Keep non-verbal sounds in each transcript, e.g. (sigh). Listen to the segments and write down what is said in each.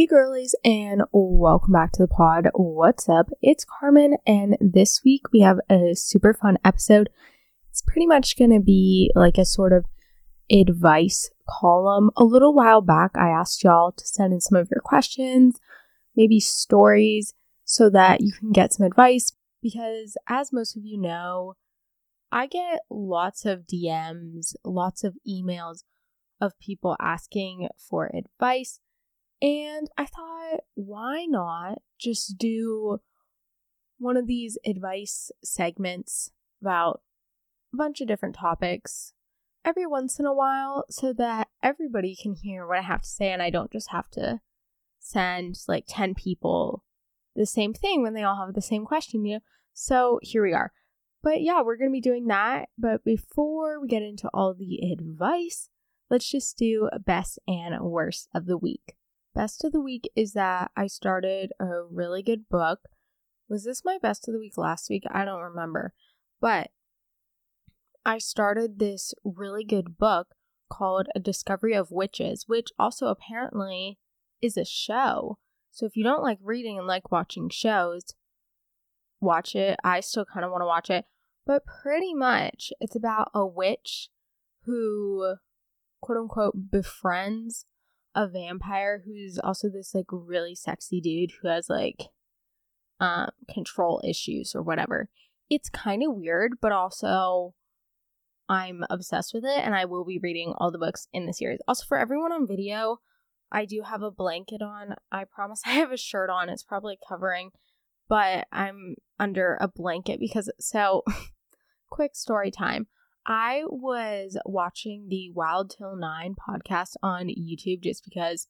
Hey girlies, and welcome back to the pod. What's up? It's Carmen, and this week we have a super fun episode. It's pretty much going to be like a sort of advice column. A little while back, I asked y'all to send in some of your questions, maybe stories, so that you can get some advice. Because, as most of you know, I get lots of DMs, lots of emails of people asking for advice and I thought, why not just do one of these advice segments about a bunch of different topics every once in a while so that everybody can hear what I have to say and I don't just have to send like 10 people the same thing when they all have the same question, you know? So here we are. But yeah, we're going to be doing that. But before we get into all the advice, let's just do best and worst of the week. Best of the week is that I started a really good book. Was this my best of the week last week? I don't remember. But I started this really good book called A Discovery of Witches, which also apparently is a show. So if you don't like reading and like watching shows, watch it. I still kind of want to watch it. But pretty much it's about a witch who, quote unquote, befriends a vampire who's also this like really sexy dude who has like um control issues or whatever. It's kind of weird, but also I'm obsessed with it and I will be reading all the books in the series. Also for everyone on video, I do have a blanket on. I promise (laughs) I have a shirt on. It's probably covering, but I'm under a blanket because so (laughs) quick story time. I was watching the Wild Till Nine podcast on YouTube just because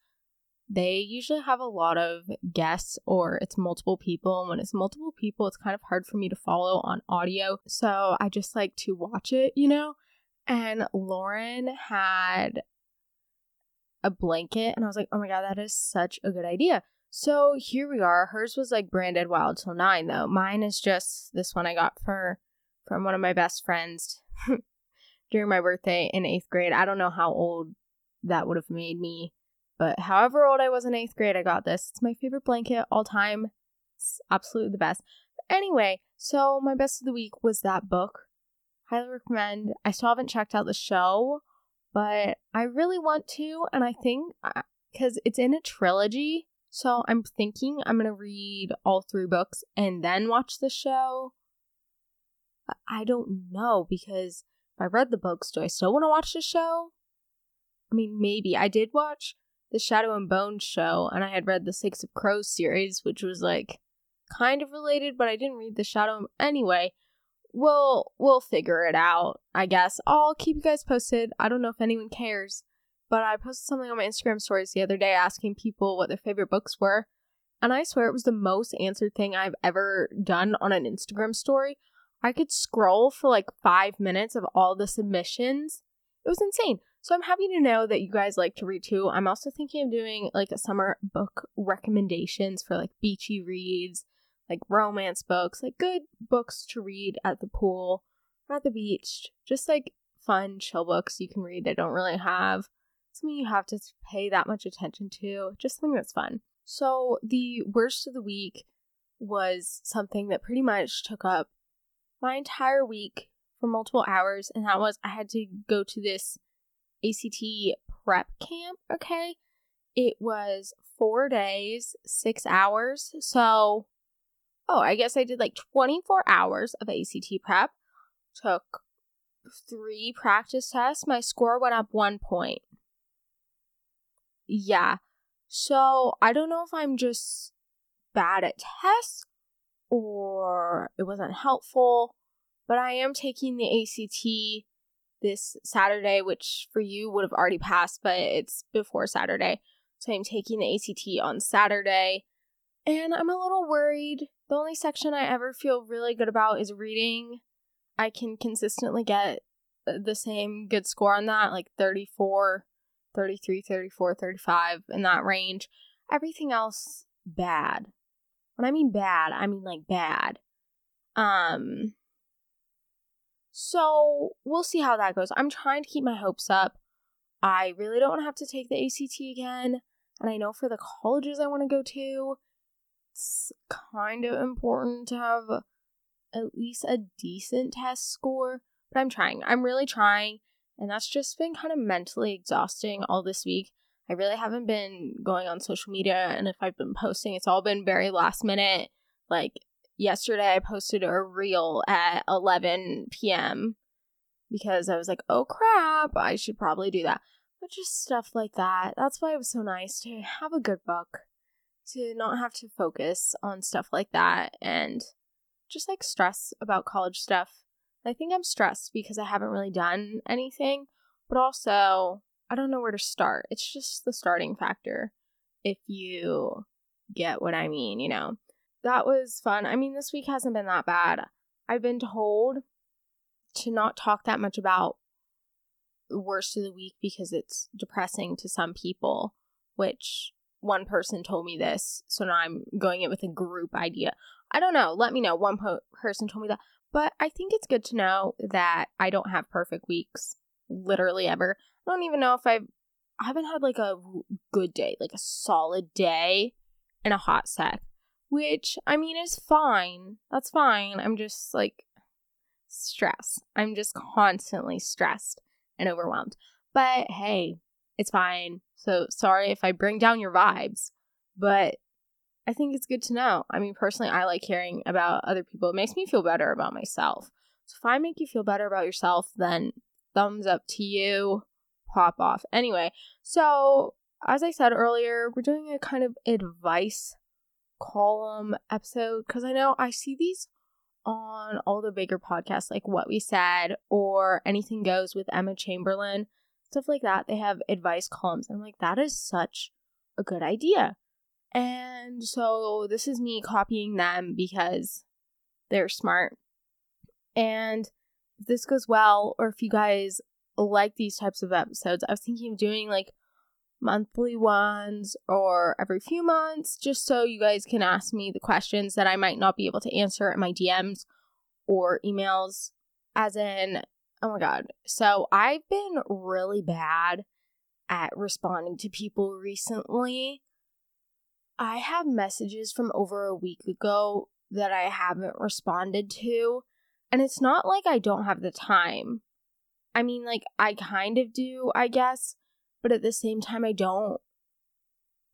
they usually have a lot of guests or it's multiple people. And when it's multiple people, it's kind of hard for me to follow on audio. So I just like to watch it, you know? And Lauren had a blanket, and I was like, oh my God, that is such a good idea. So here we are. Hers was like branded Wild Till Nine, though. Mine is just this one I got for from one of my best friends (laughs) during my birthday in eighth grade. I don't know how old that would have made me, but however old I was in eighth grade, I got this. It's my favorite blanket all time. It's absolutely the best. But anyway, so my best of the week was that book. Highly recommend. I still haven't checked out the show, but I really want to, and I think because uh, it's in a trilogy, so I'm thinking I'm gonna read all three books and then watch the show. I don't know because I read the books, do I still want to watch the show? I mean, maybe. I did watch the Shadow and Bone show, and I had read the Six of Crows series, which was like kind of related, but I didn't read the Shadow. Anyway, we'll we'll figure it out. I guess I'll keep you guys posted. I don't know if anyone cares, but I posted something on my Instagram stories the other day asking people what their favorite books were, and I swear it was the most answered thing I've ever done on an Instagram story. I could scroll for like five minutes of all the submissions. It was insane. So I'm happy to know that you guys like to read too. I'm also thinking of doing like a summer book recommendations for like beachy reads, like romance books, like good books to read at the pool or at the beach. Just like fun, chill books you can read that don't really have something you have to pay that much attention to. Just something that's fun. So the worst of the week was something that pretty much took up my entire week for multiple hours, and that was I had to go to this ACT prep camp, okay? It was four days, six hours. So, oh, I guess I did like 24 hours of ACT prep, took three practice tests. My score went up one point. Yeah. So, I don't know if I'm just bad at tests or it wasn't helpful. But I am taking the ACT this Saturday, which for you would have already passed, but it's before Saturday. So I'm taking the ACT on Saturday. And I'm a little worried. The only section I ever feel really good about is reading. I can consistently get the same good score on that, like 34, 33, 34, 35 in that range. Everything else bad. When I mean bad, I mean like bad. Um so we'll see how that goes. I'm trying to keep my hopes up. I really don't want to have to take the ACT again. And I know for the colleges I want to go to, it's kind of important to have at least a decent test score. But I'm trying. I'm really trying. And that's just been kind of mentally exhausting all this week. I really haven't been going on social media. And if I've been posting, it's all been very last minute. Like yesterday, I posted a reel at 11 p.m. because I was like, oh crap, I should probably do that. But just stuff like that. That's why it was so nice to have a good book, to not have to focus on stuff like that and just like stress about college stuff. I think I'm stressed because I haven't really done anything, but also I don't know where to start. It's just the starting factor, if you get what I mean, you know. That was fun. I mean, this week hasn't been that bad. I've been told to not talk that much about the worst of the week because it's depressing to some people, which one person told me this. So now I'm going it with a group idea. I don't know. Let me know. One po- person told me that. But I think it's good to know that I don't have perfect weeks, literally ever. I don't even know if I've, I haven't had like a good day, like a solid day in a hot sec, which I mean is fine. That's fine. I'm just like stressed. I'm just constantly stressed and overwhelmed. But hey, it's fine. So sorry if I bring down your vibes, but I think it's good to know. I mean, personally, I like hearing about other people. It makes me feel better about myself. So if I make you feel better about yourself, then thumbs up to you, pop off. Anyway, so as I said earlier, we're doing a kind of advice column episode because I know I see these on all the bigger podcasts like What We Said or Anything Goes with Emma Chamberlain, stuff like that. They have advice columns. And I'm like, that is such a good idea. And so this is me copying them because they're smart. And this goes well, or if you guys like these types of episodes, I was thinking of doing like monthly ones or every few months just so you guys can ask me the questions that I might not be able to answer in my DMs or emails. As in, oh my god. So I've been really bad at responding to people recently. I have messages from over a week ago that I haven't responded to, and it's not like I don't have the time. I mean, like, I kind of do, I guess, but at the same time, I don't.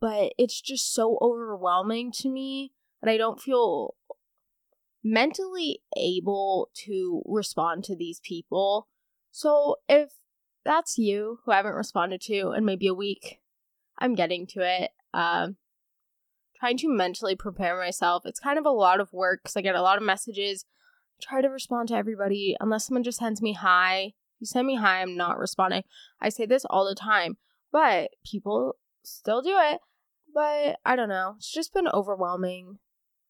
But it's just so overwhelming to me, and I don't feel mentally able to respond to these people. So if that's you who I haven't responded to in maybe a week, I'm getting to it. Um, trying to mentally prepare myself. It's kind of a lot of work because I get a lot of messages. Try to respond to everybody unless someone just sends me hi. You send me hi, I'm not responding. I say this all the time, but people still do it. But I don't know. It's just been overwhelming.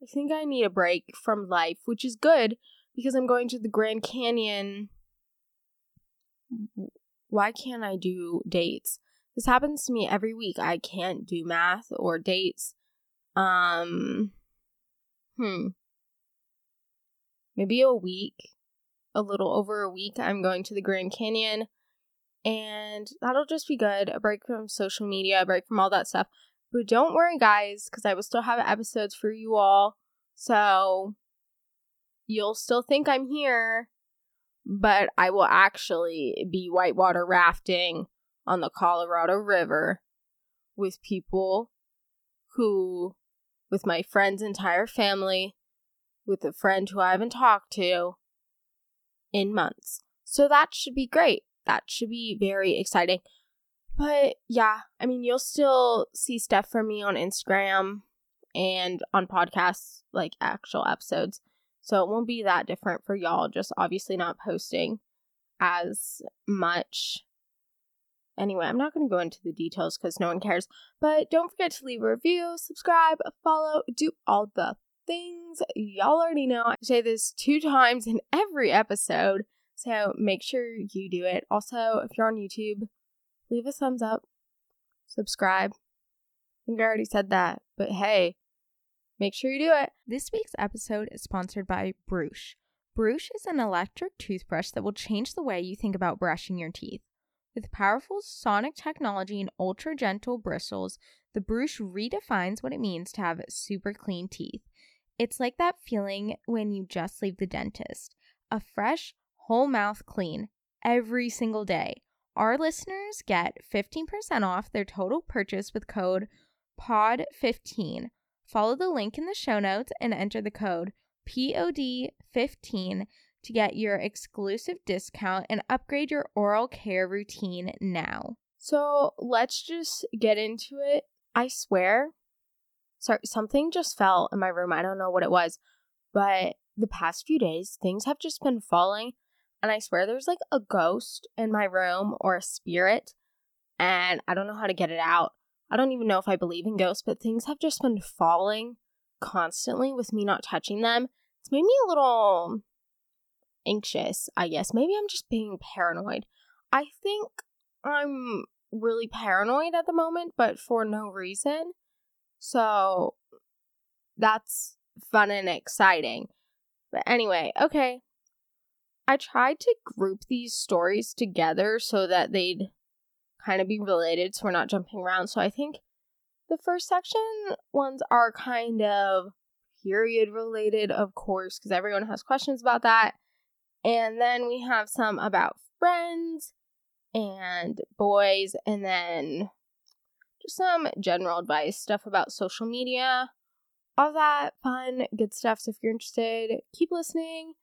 I think I need a break from life, which is good because I'm going to the Grand Canyon. Why can't I do dates? This happens to me every week. I can't do math or dates um, hmm. Maybe a week, a little over a week, I'm going to the Grand Canyon. And that'll just be good. A break from social media, a break from all that stuff. But don't worry, guys, because I will still have episodes for you all. So you'll still think I'm here, but I will actually be whitewater rafting on the Colorado River with people who with my friend's entire family, with a friend who I haven't talked to in months. So that should be great. That should be very exciting. But yeah, I mean, you'll still see stuff from me on Instagram and on podcasts, like actual episodes. So it won't be that different for y'all, just obviously not posting as much Anyway, I'm not going to go into the details because no one cares. But don't forget to leave a review, subscribe, follow, do all the things. Y'all already know I say this two times in every episode. So make sure you do it. Also, if you're on YouTube, leave a thumbs up, subscribe. I think I already said that, but hey, make sure you do it. This week's episode is sponsored by Bruush. Bruush is an electric toothbrush that will change the way you think about brushing your teeth. With powerful sonic technology and ultra gentle bristles, the brush redefines what it means to have super clean teeth. It's like that feeling when you just leave the dentist a fresh, whole mouth clean every single day. Our listeners get 15% off their total purchase with code POD15. Follow the link in the show notes and enter the code POD15 to get your exclusive discount and upgrade your oral care routine now. So let's just get into it. I swear, sorry, something just fell in my room. I don't know what it was, but the past few days, things have just been falling. And I swear there's like a ghost in my room or a spirit, and I don't know how to get it out. I don't even know if I believe in ghosts, but things have just been falling constantly with me not touching them. It's made me a little anxious, I guess. Maybe I'm just being paranoid. I think I'm really paranoid at the moment, but for no reason. So that's fun and exciting. But anyway, okay. I tried to group these stories together so that they'd kind of be related so we're not jumping around. So I think the first section ones are kind of period related, of course, because everyone has questions about that. And then we have some about friends and boys, and then some general advice stuff about social media. All that fun, good stuff. So if you're interested, keep listening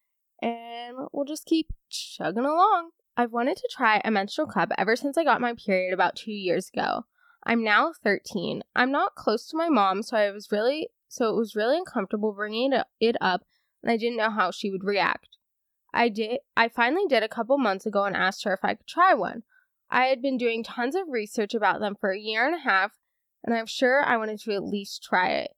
and we'll just keep chugging along. I've wanted to try a menstrual cup ever since I got my period about two years ago. I'm now 13. I'm not close to my mom, so I was really so it was really uncomfortable bringing it up, and I didn't know how she would react. I did. I finally did a couple months ago and asked her if I could try one. I had been doing tons of research about them for a year and a half, and I'm sure I wanted to at least try it.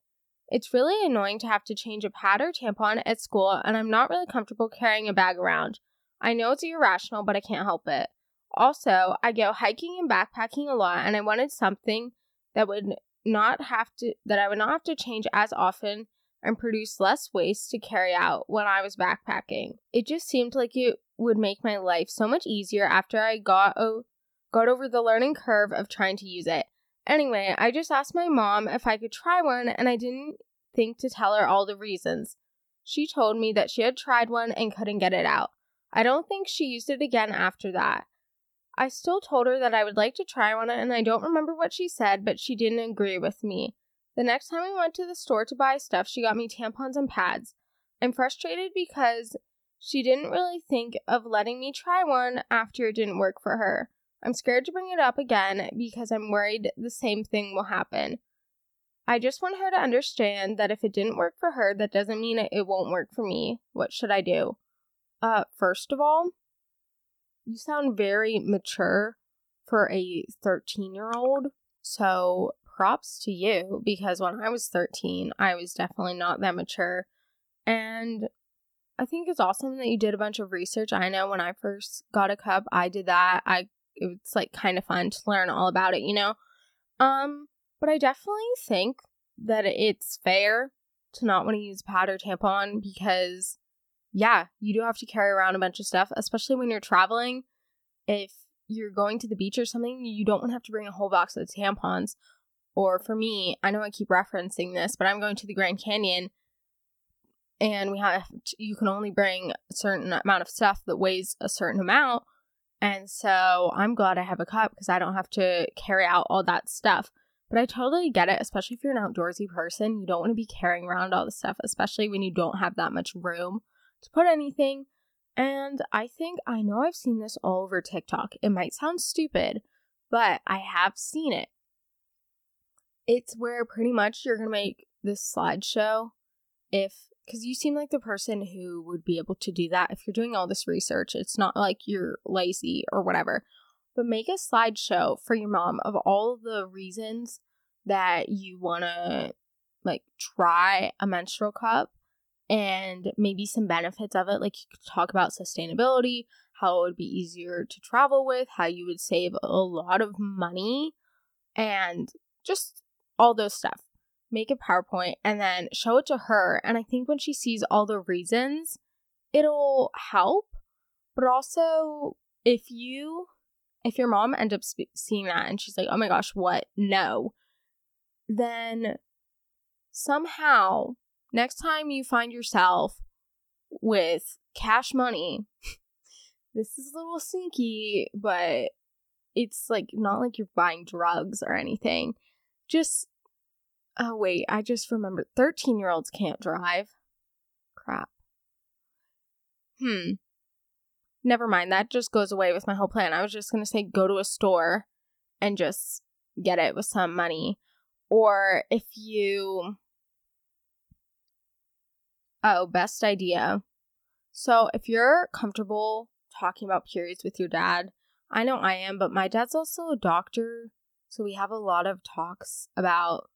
It's really annoying to have to change a pad or tampon at school, and I'm not really comfortable carrying a bag around. I know it's irrational, but I can't help it. Also, I go hiking and backpacking a lot, and I wanted something that would not have to that I would not have to change as often and produce less waste to carry out when I was backpacking. It just seemed like it would make my life so much easier after I got o- got over the learning curve of trying to use it. Anyway, I just asked my mom if I could try one and I didn't think to tell her all the reasons. She told me that she had tried one and couldn't get it out. I don't think she used it again after that. I still told her that I would like to try one, and I don't remember what she said, but she didn't agree with me. The next time we went to the store to buy stuff, she got me tampons and pads. I'm frustrated because she didn't really think of letting me try one after it didn't work for her. I'm scared to bring it up again because I'm worried the same thing will happen. I just want her to understand that if it didn't work for her, that doesn't mean it won't work for me. What should I do? Uh, first of all, you sound very mature for a 13 year old. So props to you because when I was 13, I was definitely not that mature. And I think it's awesome that you did a bunch of research. I know when I first got a cup, I did that. I it's like kind of fun to learn all about it, you know. Um, but I definitely think that it's fair to not want to use pad or tampon because yeah, you do have to carry around a bunch of stuff, especially when you're traveling. If you're going to the beach or something, you don't want to have to bring a whole box of tampons. Or for me, I know I keep referencing this, but I'm going to the Grand Canyon and we have to, you can only bring a certain amount of stuff that weighs a certain amount. And so I'm glad I have a cup because I don't have to carry out all that stuff. But I totally get it, especially if you're an outdoorsy person. You don't want to be carrying around all the stuff, especially when you don't have that much room to put anything. And I think I know I've seen this all over TikTok. It might sound stupid, but I have seen it. It's where pretty much you're going to make this slideshow if because you seem like the person who would be able to do that if you're doing all this research. It's not like you're lazy or whatever, but make a slideshow for your mom of all the reasons that you want to like try a menstrual cup and maybe some benefits of it. Like you could talk about sustainability, how it would be easier to travel with, how you would save a lot of money, and just all those stuff. Make a PowerPoint and then show it to her. And I think when she sees all the reasons, it'll help. But also, if you, if your mom ends up sp- seeing that and she's like, oh my gosh, what? No. then somehow next time you find yourself with cash money, (laughs) this is a little sneaky, but it's like not like you're buying drugs or anything. Just oh wait, I just remembered 13 year olds can't drive. Crap. Hmm. Never mind, that just goes away with my whole plan. I was just gonna say go to a store and just get it with some money. Or if you Oh, best idea. So, if you're comfortable talking about periods with your dad, I know I am, but my dad's also a doctor. So, we have a lot of talks about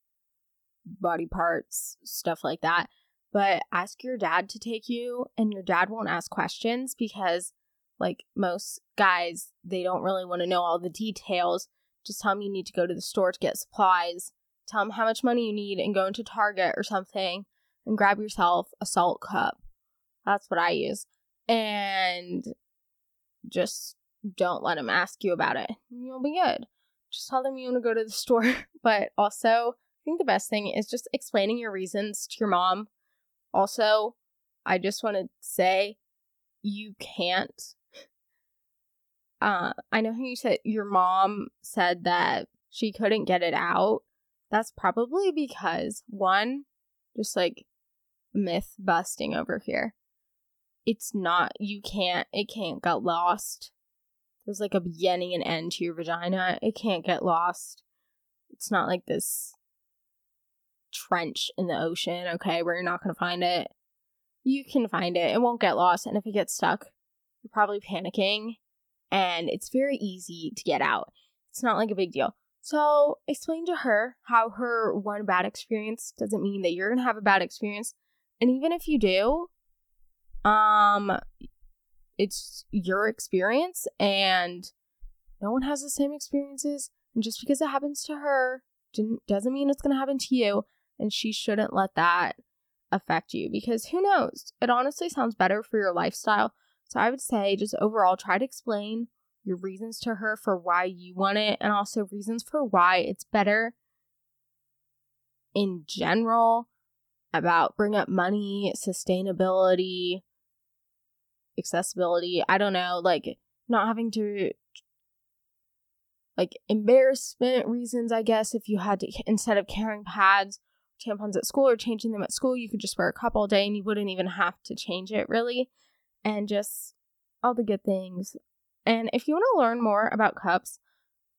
body parts, stuff like that. But ask your dad to take you, and your dad won't ask questions because, like most guys, they don't really want to know all the details. Just tell him you need to go to the store to get supplies. Tell him how much money you need and go into Target or something and grab yourself a Saalt cup. That's what I use. And just don't let him ask you about it. You'll be good. Just tell them you want to go to the store. (laughs) But also, think the best thing is just explaining your reasons to your mom. Also, I just want to say you can't. Uh, I know you said your mom said that she couldn't get it out. That's probably because one, just like myth busting over here. It's not, you can't, it can't get lost. There's like a beginning and end to your vagina. It can't get lost. It's not like this trench in the ocean, okay, where you're not going to find it. You can find it. It won't get lost. And if it gets stuck, you're probably panicking. And it's very easy to get out. It's not like a big deal. So explain to her how her one bad experience doesn't mean that you're going to have a bad experience. And even if you do, um it's your experience and no one has the same experiences and just because it happens to her doesn't mean it's going to happen to you and she shouldn't let that affect you because who knows it honestly sounds better for your lifestyle so i would say just overall try to explain your reasons to her for why you want it and also reasons for why it's better in general about bring up money, sustainability, accessibility. I don't know, like not having to like embarrassment reasons, I guess, if you had to instead of carrying pads, tampons at school or changing them at school, you could just wear a cup all day and you wouldn't even have to change it really. And just all the good things. And if you want to learn more about cups,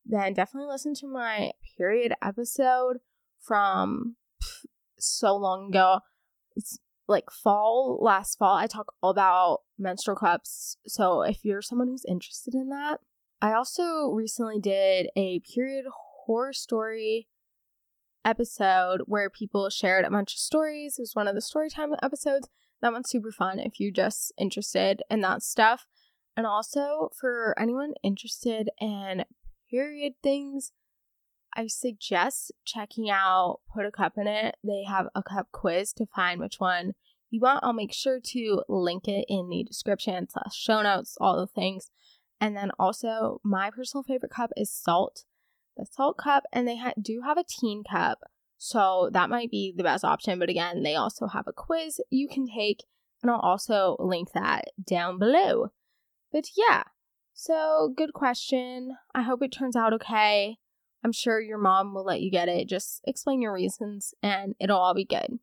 then definitely listen to my period episode from so long ago. It's like fall, last fall, I talk all about menstrual cups. So if you're someone who's interested in that, I also recently did a period horror story episode where people shared a bunch of stories. It was one of the story time episodes. That one's super fun if you're just interested in that stuff. And also for anyone interested in period things, I suggest checking out Put a Cup in It. They have a cup quiz to find which one you want. I'll make sure to link it in the description, slash show notes, all the things. And then also, my personal favorite cup is Saalt, the Saalt cup, and they ha- do have a teen cup. So that might be the best option. But again, they also have a quiz you can take, and I'll also link that down below. But yeah, so good question. I hope it turns out okay. I'm sure your mom will let you get it. Just explain your reasons and it'll all be good.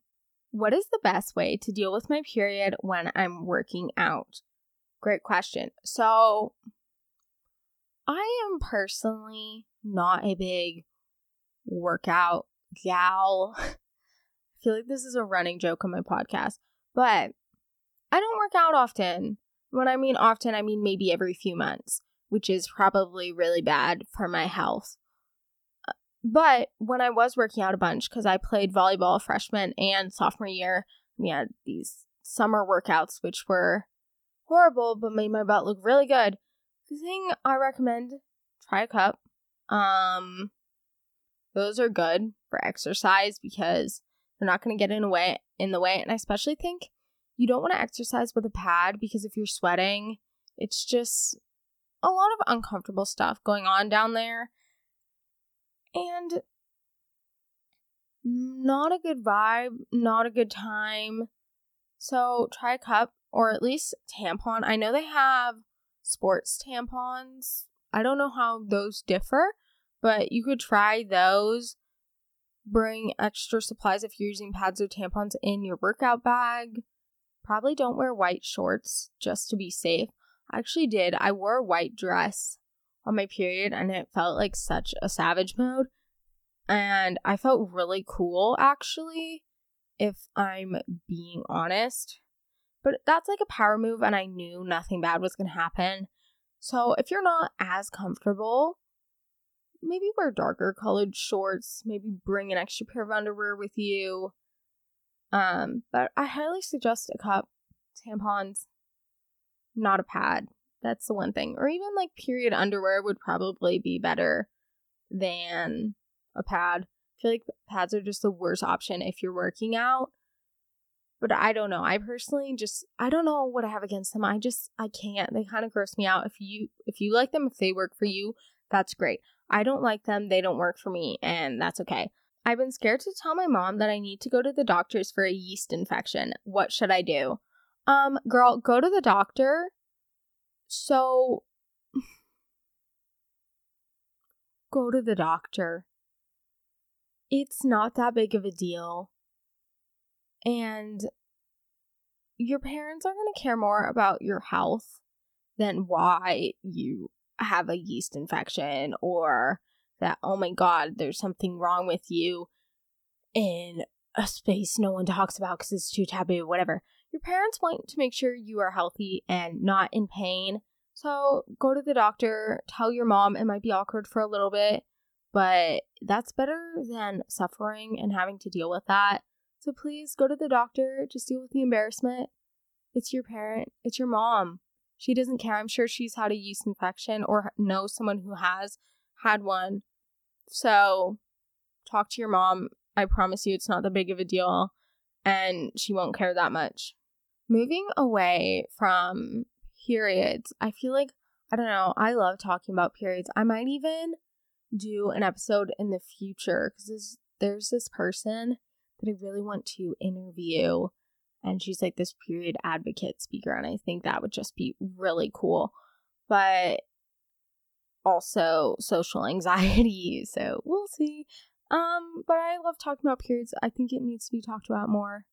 What is the best way to deal with my period when I'm working out? Great question. So, I am personally not a big workout gal. (laughs) I feel like this is a running joke on my podcast, but I don't work out often. When I mean often, I mean maybe every few months, which is probably really bad for my health. Uh, but when I was working out a bunch, because I played volleyball freshman and sophomore year, we had these summer workouts, which were horrible, but made my butt look really good. The thing I recommend, try a cup. Um, those are good for exercise because they're not going to get in the way. In the way, and I especially think you don't want to exercise with a pad because if you're sweating, it's just a lot of uncomfortable stuff going on down there. And not a good vibe, not a good time. So try a cup or at least tampon. I know they have sports tampons. I don't know how those differ, but you could try those. Bring extra supplies if you're using pads or tampons in your workout bag. Probably don't wear white shorts just to be safe. I actually did. I wore a white dress on my period and it felt like such a savage mode. And I felt really cool actually, if I'm being honest. But that's like a power move, and I knew nothing bad was going to happen. So if you're not as comfortable, maybe wear darker colored shorts, maybe bring an extra pair of underwear with you. Um, but I highly suggest a cup, tampons, not a pad. That's the one thing. Or even like period underwear would probably be better than a pad. I feel like pads are just the worst option if you're working out. But I don't know. I personally just I don't know what I have against them. I just I can't. They kind of gross me out. If you if you like them, if they work for you, that's great. I don't like them. They don't work for me, and that's okay. I've been scared to tell my mom that I need to go to the doctors for a yeast infection. What should I do? Um, girl, go to the doctor. So (sighs) go to the doctor it's not that big of a deal. And your parents are going to care more about your health than why you have a yeast infection or that, oh my God, there's something wrong with you in a space no one talks about because it's too taboo, whatever. Your parents want to make sure you are healthy and not in pain. So go to the doctor, tell your mom it might be awkward for a little bit, but that's better than suffering and having to deal with that. So please go to the doctor, just deal with the embarrassment. It's your parent, it's your mom. She doesn't care. I'm sure she's had a yeast infection or knows someone who has had one. So talk to your mom. I promise you it's not that big of a deal and she won't care that much. Moving away from periods, I feel like, I don't know, I love talking about periods. I might even do an episode in the future because there's this person that I really want to interview. And she's like this period advocate speaker. And I think that would just be really cool. But also social (laughs) anxiety. So we'll see. Um, but I love talking about periods. I think it needs to be talked about more.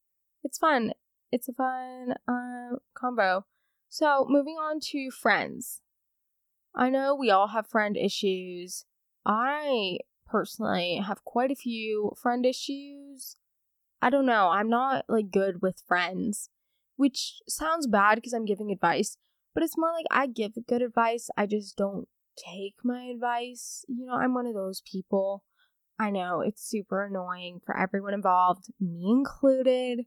It's fun. It's a fun uh, combo. So moving on to friends. I know we all have friend issues. I personally have quite a few friend issues. I don't know. I'm not like good with friends, which sounds bad because I'm giving advice, but it's more like I give good advice. I just don't take my advice. You know, I'm one of those people. I know it's super annoying for everyone involved, me included.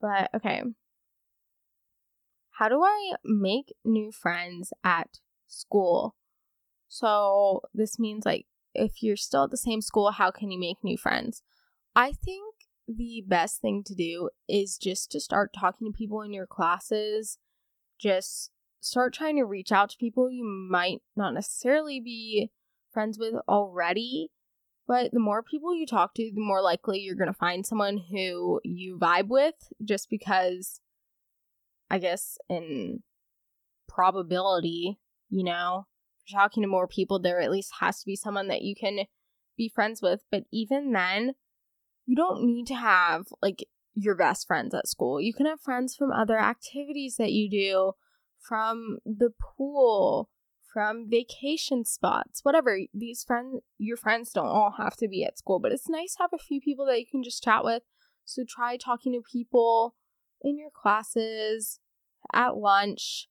But okay. How do I make new friends at school? So this means like if you're still at the same school, how can you make new friends? I think the best thing to do is just to start talking to people in your classes. Just start trying to reach out to people you might not necessarily be friends with already. But the more people you talk to, the more likely you're going to find someone who you vibe with just because, I guess, in probability, you know, talking to more people, there at least has to be someone that you can be friends with. But even then, you don't need to have like your best friends at school. You can have friends from other activities that you do, from the pool, from vacation spots, whatever. These friends, your friends don't all have to be at school, but it's nice to have a few people that you can just chat with. So try talking to people in your classes, at lunch.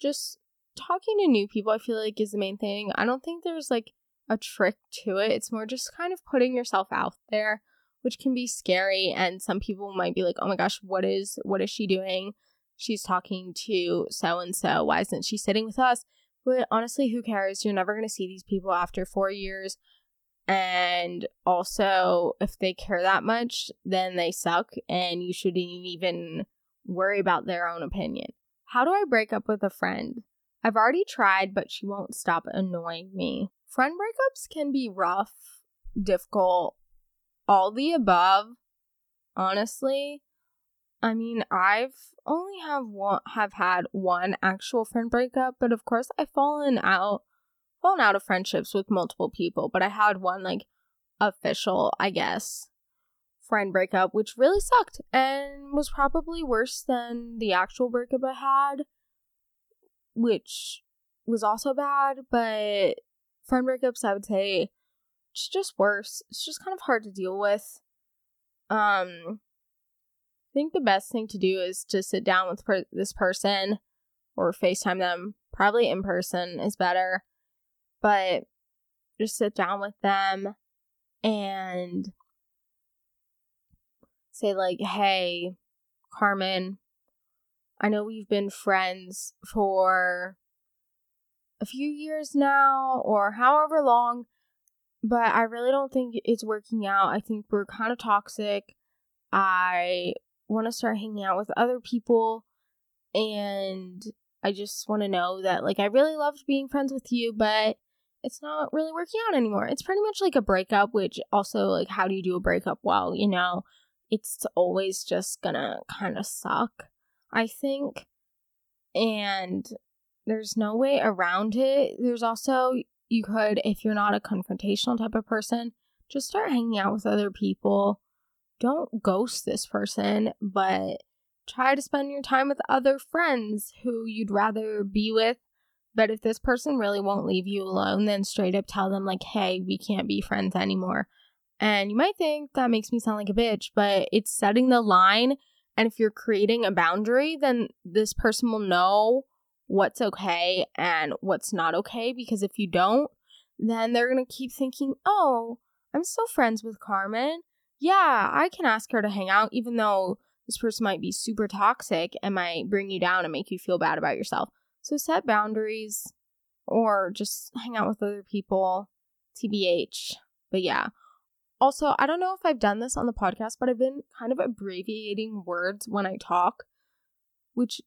Just talking to new people, I feel like, is the main thing. I don't think there's like a trick to it. It's more just kind of putting yourself out there, which can be scary. And some people might be like, oh my gosh, what is what is she doing? She's talking to so and so. Why isn't she sitting with us? But honestly, who cares? You're never going to see these people after four years. And also, if they care that much, then they suck, and you shouldn't even worry about their own opinion. How do I break up with a friend? I've already tried, but she won't stop annoying me. Friend breakups can be rough, difficult, all the above, honestly. I mean, I've only have one have had one actual friend breakup, but of course I've fallen out fallen out of friendships with multiple people, but I had one like official, I guess, friend breakup, which really sucked and was probably worse than the actual breakup I had, which was also bad, but friend breakups, I would say, it's just worse. It's just kind of hard to deal with. Um, I think the best thing to do is to sit down with per- this person or FaceTime them. Probably in person is better, but just sit down with them and say, like, hey, Carmen, I know we've been friends for a few years now or however long, but I really don't think it's working out. I think we're kind of toxic. I want to start hanging out with other people and I just want to know that like I really loved being friends with you, but it's not really working out anymore. It's pretty much like a breakup, which also like how do you do a breakup well, you know? It's always just gonna kind of suck, I think. And there's no way around it. There's also, you could, if you're not a confrontational type of person, just start hanging out with other people. Don't ghost this person, but try to spend your time with other friends who you'd rather be with. But if this person really won't leave you alone, then straight up tell them, like, hey, we can't be friends anymore. And you might think that makes me sound like a bitch, but it's setting the line. And if you're creating a boundary, then this person will know what's okay and what's not okay because if you don't, then they're going to keep thinking, oh, I'm still friends with Carmen. Yeah, I can ask her to hang out, even though this person might be super toxic and might bring you down and make you feel bad about yourself. So set boundaries or just hang out with other people, TBH. But yeah. Also, I don't know if I've done this on the podcast, but I've been kind of abbreviating words when I talk, which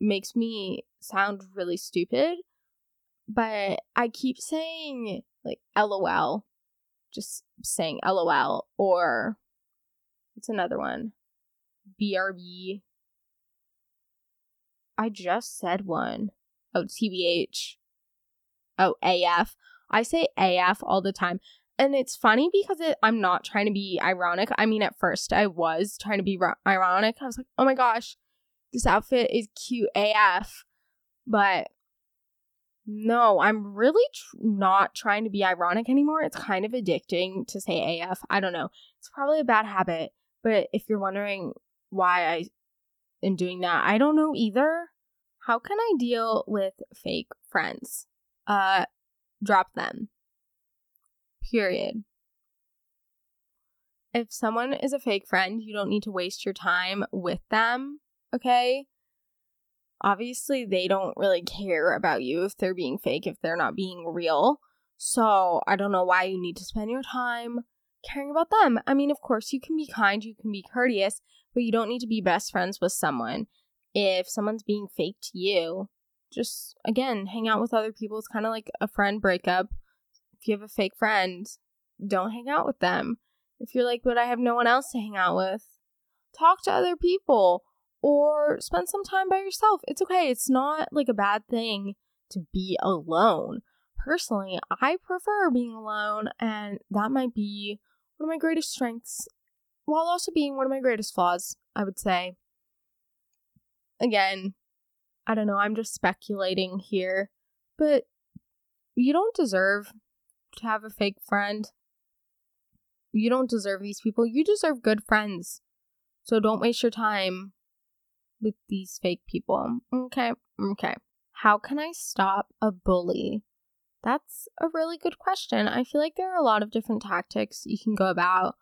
makes me sound really stupid, but I keep saying like LOL, just saying LOL, or it's another one, BRB. I just said one. Oh, TBH. Oh, AF. I say AF all the time. And it's funny because it, I'm not trying to be ironic. I mean, at first I was trying to be ro- ironic. I was like, oh my gosh, this outfit is cute AF. But no, I'm really tr- not trying to be ironic anymore. It's kind of addicting to say AF. I don't know. It's probably a bad habit. But if you're wondering why I am doing that, I don't know either. How can I deal with fake friends? Uh, drop them. Period. If someone is a fake friend, you don't need to waste your time with them, okay? Obviously they don't really care about you if they're being fake, if they're not being real. So I don't know why you need to spend your time caring about them. I mean, of course, you can be kind, you can be courteous, but you don't need to be best friends with someone. If someone's being fake to you, just again, hang out with other people. It's kind of like a friend breakup. If you have a fake friend, don't hang out with them. If you're like, but I have no one else to hang out with, talk to other people or spend some time by yourself. It's okay. It's not like a bad thing to be alone. Personally, I prefer being alone, and that might be one of my greatest strengths, while also being one of my greatest flaws, I would say. Again, I don't know, I'm just speculating here, but you don't deserve to have a fake friend. You don't deserve these people. You deserve good friends. So don't waste your time with these fake people. Okay, okay. How can I stop a bully? That's a really good question. I feel like there are a lot of different tactics you can go about.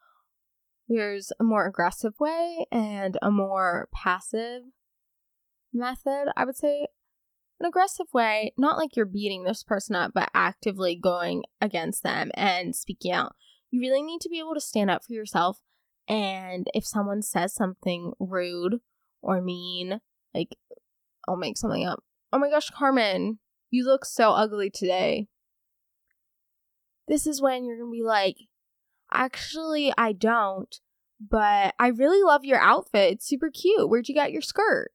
There's a more aggressive way and a more passive method. I would say an aggressive way, not like you're beating this person up, but actively going against them and speaking out. You really need to be able to stand up for yourself. And if someone says something rude or mean. Like, I'll make something up. Oh my gosh, Carmen, you look so ugly today. This is when you're gonna be like, actually, I don't, but I really love your outfit. It's super cute. Where'd you get your skirt?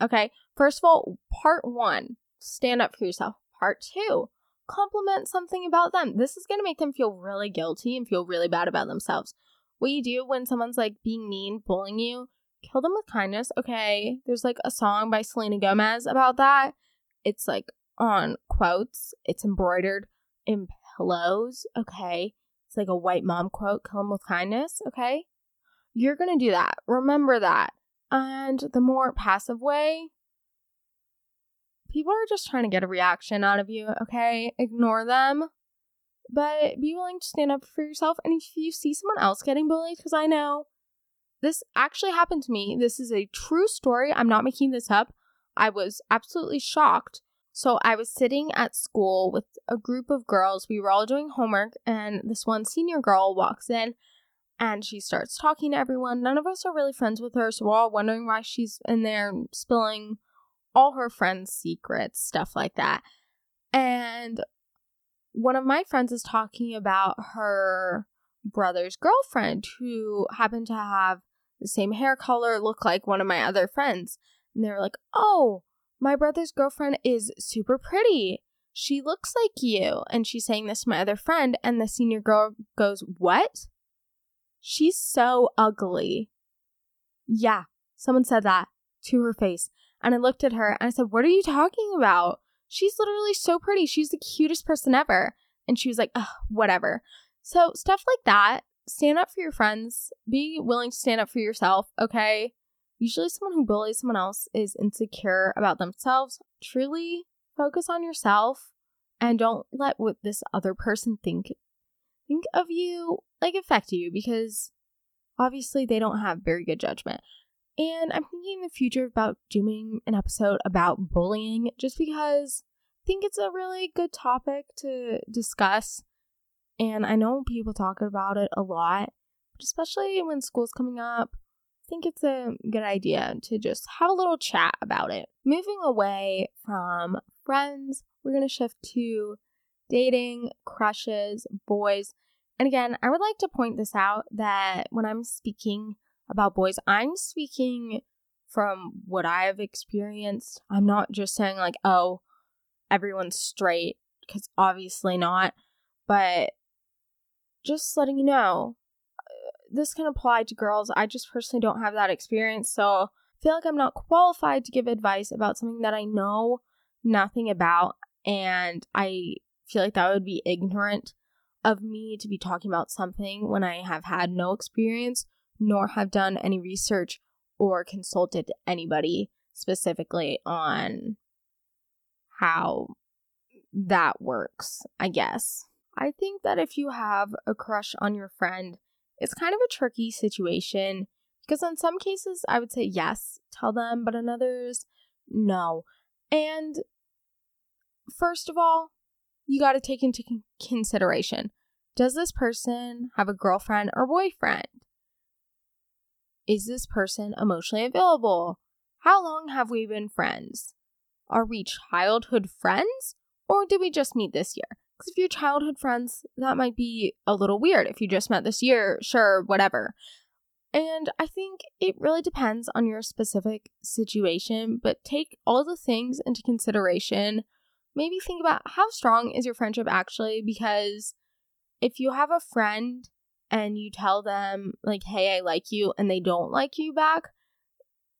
Okay, first of all, part one, stand up for yourself. Part two, compliment something about them. This is going to make them feel really guilty and feel really bad about themselves. What you do when someone's like being mean, bullying you, kill them with kindness. Okay, there's like a song by Selena Gomez about that. It's like on quotes, it's embroidered in pillows. Okay, it's like a white mom quote kill them with kindness. Okay, you're gonna do that. Remember that. And the more passive way, people are just trying to get a reaction out of you. Okay, ignore them. But be willing to stand up for yourself. And if you see someone else getting bullied, because I know this actually happened to me. This is a true story. I'm not making this up. I was absolutely shocked. So I was sitting at school with a group of girls. We were all doing homework, and this one senior girl walks in and she starts talking to everyone. None of us are really friends with her, so we're all wondering why she's in there spilling all her friends' secrets, stuff like that. And one of my friends is talking about her brother's girlfriend who happened to have the same hair color, look like one of my other friends. And they were like, Oh, my brother's girlfriend is super pretty. She looks like you. And she's saying this to my other friend. And the senior girl goes, What? She's so ugly. Yeah, someone said that to her face. And I looked at her and I said, What are you talking about? She's literally so pretty. She's the cutest person ever. And she was like, whatever. So, stuff like that stand up for your friends, be willing to stand up for yourself, okay? Usually, someone who bullies someone else is insecure about themselves. Truly focus on yourself and don't let what this other person think think of you like affect you because obviously they don't have very good judgment. And I'm thinking in the future about doing an episode about bullying just because I think it's a really good topic to discuss and I know people talk about it a lot, but especially when school's coming up, I think it's a good idea to just have a little chat about it. Moving away from friends, we're going to shift to dating, crushes, boys. And again, I would like to point this out that when I'm speaking about boys, I'm speaking from what I've experienced. I'm not just saying, like, oh, everyone's straight, because obviously not. But just letting you know, uh, this can apply to girls. I just personally don't have that experience, so I feel like I'm not qualified to give advice about something that I know nothing about, and I feel like that would be ignorant of me to be talking about something when I have had no experience nor have done any research or consulted anybody specifically on how that works, I guess. I think that if you have a crush on your friend, it's kind of a tricky situation because in some cases I would say yes, tell them, but in others, no. And first of all, you got to take into consideration does this person have a girlfriend or boyfriend? Is this person emotionally available? How long have we been friends? Are we childhood friends or did we just meet this year? Because if you're childhood friends, that might be a little weird. If you just met this year, sure, whatever. And I think it really depends on your specific situation, but take all the things into consideration. Maybe think about how strong is your friendship actually, because if you have a friend and you tell them, like, hey, I like you, and they don't like you back,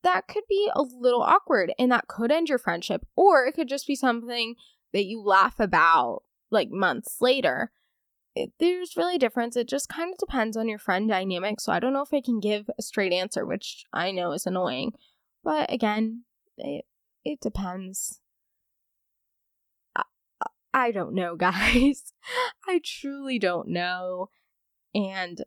that could be a little awkward and that could end your friendship. Or it could just be something that you laugh about like months later. It, there's really a difference. It just kind of depends on your friend dynamic. So I don't know if I can give a straight answer, which I know is annoying. But again, it, it depends. I, I don't know, (laughs) guys. I truly don't know. And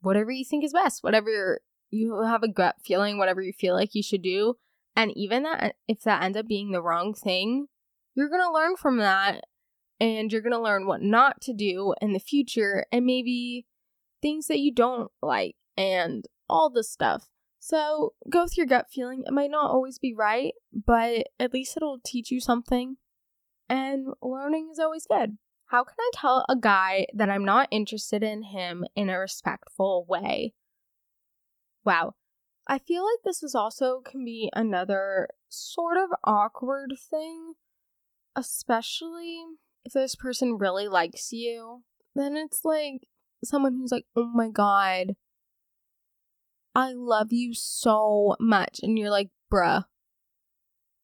whatever you think is best, whatever you have a gut feeling, whatever you feel like you should do. And even that, if that ends up being the wrong thing, you're going to learn from that and you're going to learn what not to do in the future and maybe things that you don't like and all this stuff. So go with your gut feeling. It might not always be right, but at least it'll teach you something. And learning is always good. How can I tell a guy that I'm not interested in him in a respectful way? Wow. I feel like this is also can be another sort of awkward thing, especially if this person really likes you. Then it's like someone who's like, oh my god, I love you so much. And you're like, bruh,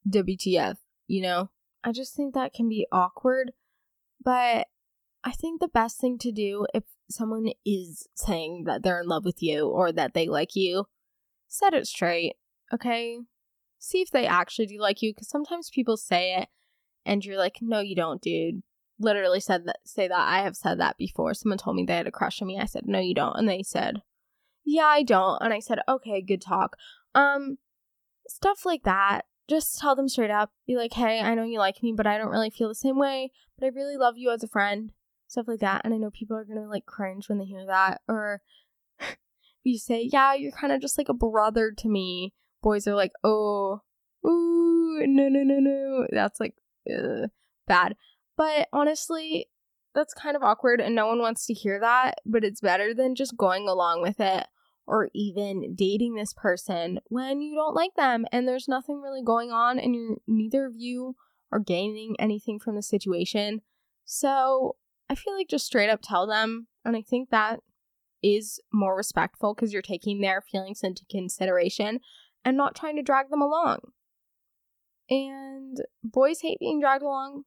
WTF, you know? I just think that can be awkward. But I think the best thing to do if someone is saying that they're in love with you or that they like you, set it straight, okay? See if they actually do like you because sometimes people say it and you're like, no, you don't, dude. Literally said that, say that. I have said that before. Someone told me they had a crush on me. I said, no, you don't. And they said, yeah, I don't. And I said, okay, good talk. Um, stuff like that. Just tell them straight up. Be like, hey, I know you like me, but I don't really feel the same way. But I really love you as a friend. Stuff like that. And I know people are gonna like cringe when they hear that. Or (laughs) you say, yeah, you're kind of just like a brother to me. Boys are like, oh, ooh, no, no, no, no. That's like ugh, bad. But honestly, that's kind of awkward and no one wants to hear that. But it's better than just going along with it or even dating this person when you don't like them and there's nothing really going on and you're neither of you are gaining anything from the situation. So I feel like just straight up tell them. And I think that is more respectful because you're taking their feelings into consideration and not trying to drag them along. And boys hate being dragged along.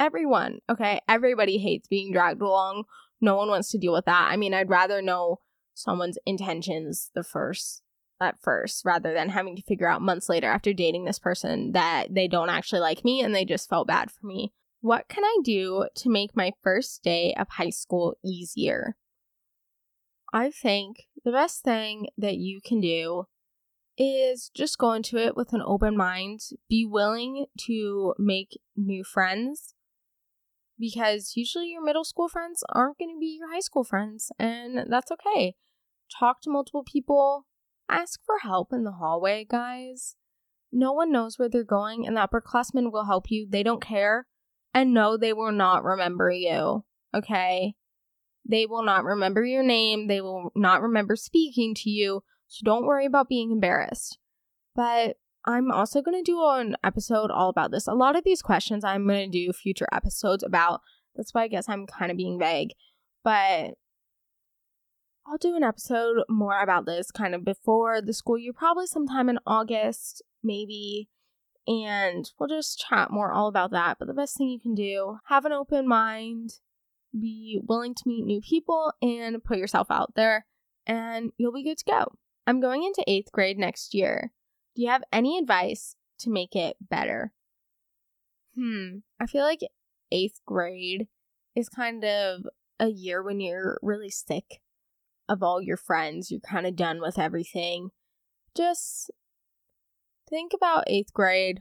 Everyone, okay? Everybody hates being dragged along. No one wants to deal with that. I mean, I'd rather know someone's intentions the first at first rather than having to figure out months later after dating this person that they don't actually like me and they just felt bad for me. What can I do to make my first day of high school easier? I think the best thing that you can do is just go into it with an open mind, be willing to make new friends because usually your middle school friends aren't going to be your high school friends, and that's okay talk to multiple people, ask for help in the hallway, guys. No one knows where they're going, and the upperclassmen will help you. They don't care. And no, they will not remember you. Okay? They will not remember your name. They will not remember speaking to you. So don't worry about being embarrassed. But I'm also going to do an episode all about this. A lot of these questions I'm going to do future episodes about. That's why I guess I'm kind of being vague. But I'll do an episode more about this kind of before the school year, probably sometime in August, maybe. And we'll just chat more all about that. But the best thing you can do, have an open mind, be willing to meet new people, and put yourself out there, and you'll be good to go. I'm going into eighth grade next year. Do you have any advice to make it better? Hmm, I feel like eighth grade is kind of a year when you're really sick of all your friends. You're kind of done with everything. Just think about eighth grade.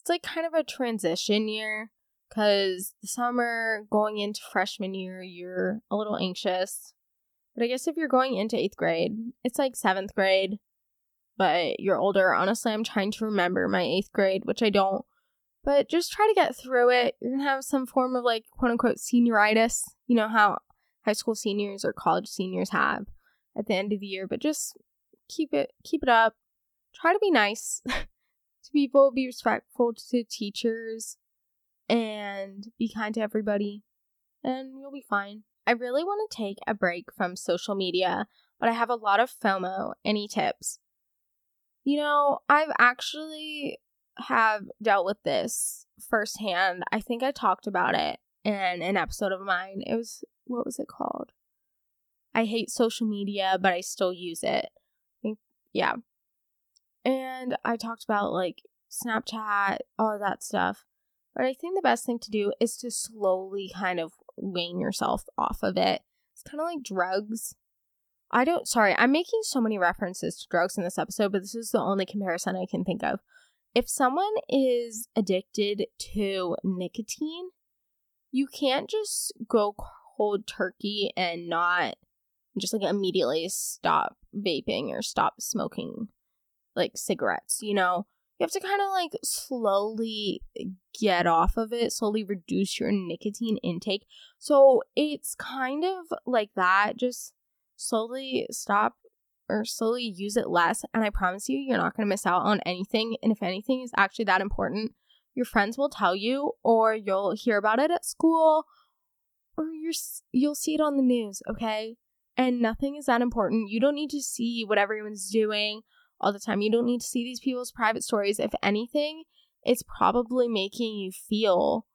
It's like kind of a transition year because the summer going into freshman year, you're a little anxious. But I guess if you're going into eighth grade, it's like seventh grade, but you're older. Honestly, I'm trying to remember my eighth grade, which I don't. But just try to get through it. You're gonna have some form of like quote unquote senioritis. You know how high school seniors or college seniors have at the end of the year, but just keep it keep it up. Try to be nice (laughs) to people, be respectful to teachers, and be kind to everybody, and you'll be fine. I really want to take a break from social media, but I have a lot of FOMO. Any tips? You know, I've actually have dealt with this firsthand. I think I talked about it in an episode of mine. It was what was it called? I hate social media, but I still use it. Think, yeah. And I talked about like Snapchat, all that stuff. But I think the best thing to do is to slowly kind of wean yourself off of it. It's kind of like drugs. I don't, sorry, I'm making so many references to drugs in this episode, but this is the only comparison I can think of. If someone is addicted to nicotine, you can't just go cold turkey and not just like immediately stop vaping or stop smoking like cigarettes, you know? You have to kind of like slowly get off of it, slowly reduce your nicotine intake. So it's kind of like that. Just slowly stop or slowly use it less. And I promise you, you're not going to miss out on anything. And if anything is actually that important, your friends will tell you, or you'll hear about it at school, or you're, you'll see it on the news, okay? And nothing is that important. You don't need to see what everyone's doing all the time. You don't need to see these people's private stories. If anything, it's probably making you feel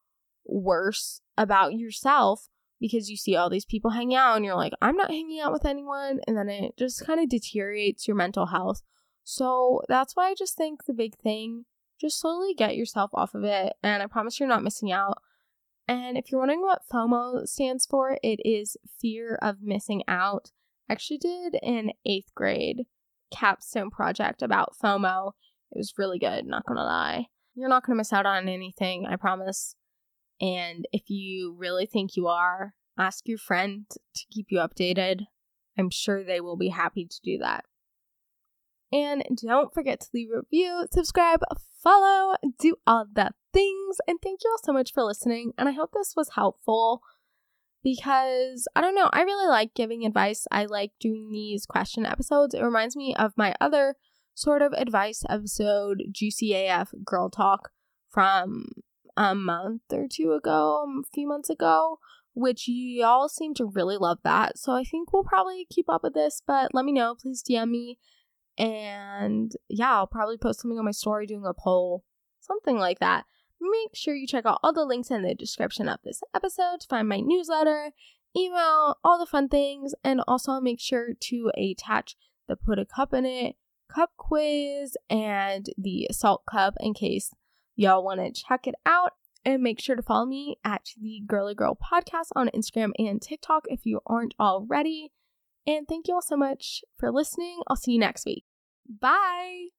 worse about yourself because you see all these people hanging out and you're like, I'm not hanging out with anyone. And then it just kind of deteriorates your mental health. So that's why I just think the big thing, just slowly get yourself off of it. And I promise you're not missing out. And if you're wondering what FOMO stands for, it is fear of missing out. I actually did in eighth grade capstone project about FOMO. It was really good, not gonna lie. You're not gonna miss out on anything, I promise. And if you really think you are, ask your friend to keep you updated. I'm sure they will be happy to do that. And don't forget to leave a review, subscribe, follow, do all the things. And thank you all so much for listening. And I hope this was helpful because I don't know, I really like giving advice. I like doing these question episodes. It reminds me of my other sort of advice episode, Juicy AF Girl Talk, from a month or two ago, um, a few months ago, which y'all seem to really love that. So I think we'll probably keep up with this, but let me know. Please DM me. And yeah, I'll probably post something on my story doing a poll, something like that. Make sure you check out all the links in the description of this episode to find my newsletter, email, all the fun things, and also make sure to attach the put a cup in it cup quiz and the Saalt cup in case y'all want to check it out. And make sure to follow me at the Girly Girl Podcast on Instagram and TikTok if you aren't already. And thank you all so much for listening. I'll see you next week. Bye.